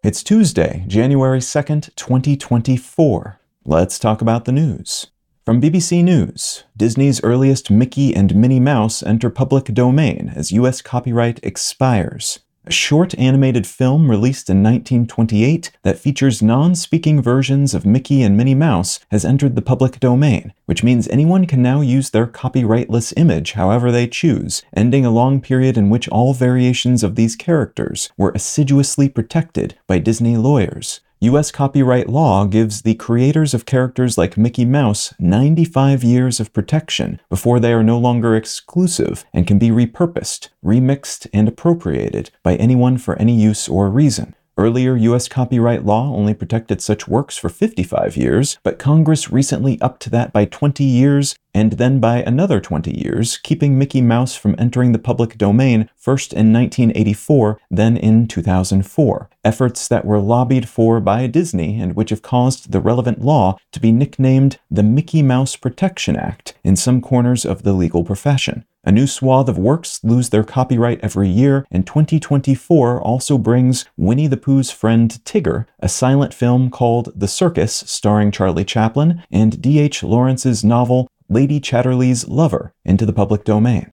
It's Tuesday, January 2nd, 2024. Let's talk about the news. From BBC News, Disney's earliest Mickey and Minnie Mouse enter public domain as U.S. copyright expires a short animated film released in 1928 that features non speaking versions of Mickey and Minnie Mouse has entered the public domain, which means anyone can now use their copyrightless image however they choose, ending a long period in which all variations of these characters were assiduously protected by Disney lawyers. U.S. copyright law gives the creators of characters like Mickey Mouse 95 years of protection before they are no longer exclusive and can be repurposed, remixed, and appropriated by anyone for any use or reason. Earlier, U.S. copyright law only protected such works for 55 years, but Congress recently upped that by 20 years and then by another 20 years, keeping Mickey Mouse from entering the public domain first in 1984, then in 2004. Efforts that were lobbied for by Disney and which have caused the relevant law to be nicknamed the Mickey Mouse Protection Act in some corners of the legal profession. A new swath of works lose their copyright every year, and 2024 also brings Winnie the Pooh's Friend Tigger, a silent film called The Circus starring Charlie Chaplin, and D.H. Lawrence's novel Lady Chatterley's Lover into the public domain.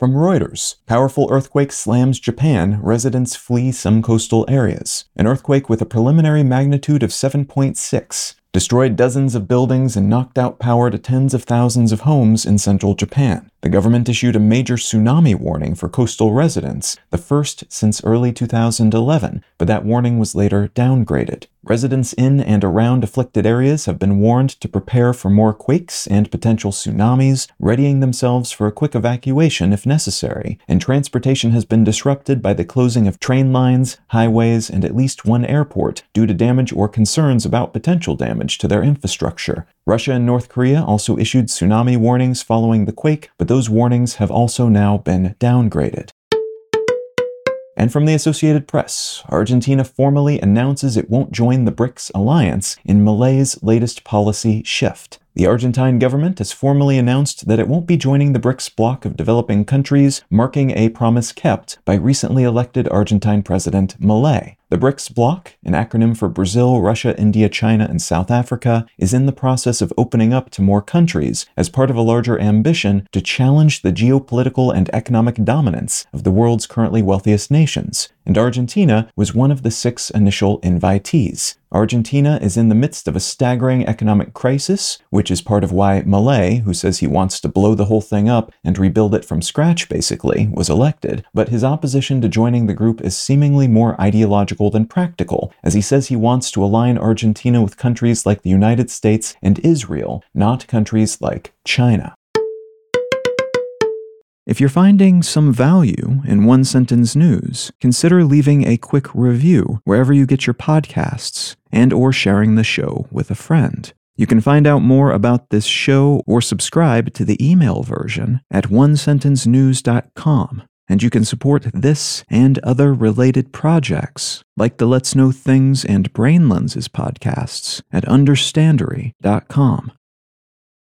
From Reuters, powerful earthquake slams Japan, residents flee some coastal areas. An earthquake with a preliminary magnitude of 7.6 destroyed dozens of buildings and knocked out power to tens of thousands of homes in central Japan. The government issued a major tsunami warning for coastal residents, the first since early 2011, but that warning was later downgraded. Residents in and around afflicted areas have been warned to prepare for more quakes and potential tsunamis, readying themselves for a quick evacuation if necessary, and transportation has been disrupted by the closing of train lines, highways, and at least one airport due to damage or concerns about potential damage to their infrastructure. Russia and North Korea also issued tsunami warnings following the quake, but those warnings have also now been downgraded. And from the Associated Press, Argentina formally announces it won't join the BRICS alliance in Milei's latest policy shift. The Argentine government has formally announced that it won't be joining the BRICS bloc of developing countries, marking a promise kept by recently elected Argentine President Milei. The BRICS bloc, an acronym for Brazil, Russia, India, China, and South Africa, is in the process of opening up to more countries as part of a larger ambition to challenge the geopolitical and economic dominance of the world's currently wealthiest nations. And Argentina was one of the six initial invitees. Argentina is in the midst of a staggering economic crisis, which is part of why Milei, who says he wants to blow the whole thing up and rebuild it from scratch basically, was elected. But his opposition to joining the group is seemingly more ideological than practical, as he says he wants to align Argentina with countries like the United States and Israel, not countries like China. If you're finding some value in one sentence news, consider leaving a quick review wherever you get your podcasts and or sharing the show with a friend. You can find out more about this show or subscribe to the email version at onesentencenews.com and you can support this and other related projects, like the Let's Know Things and Brain Lenses podcasts at understandary.com.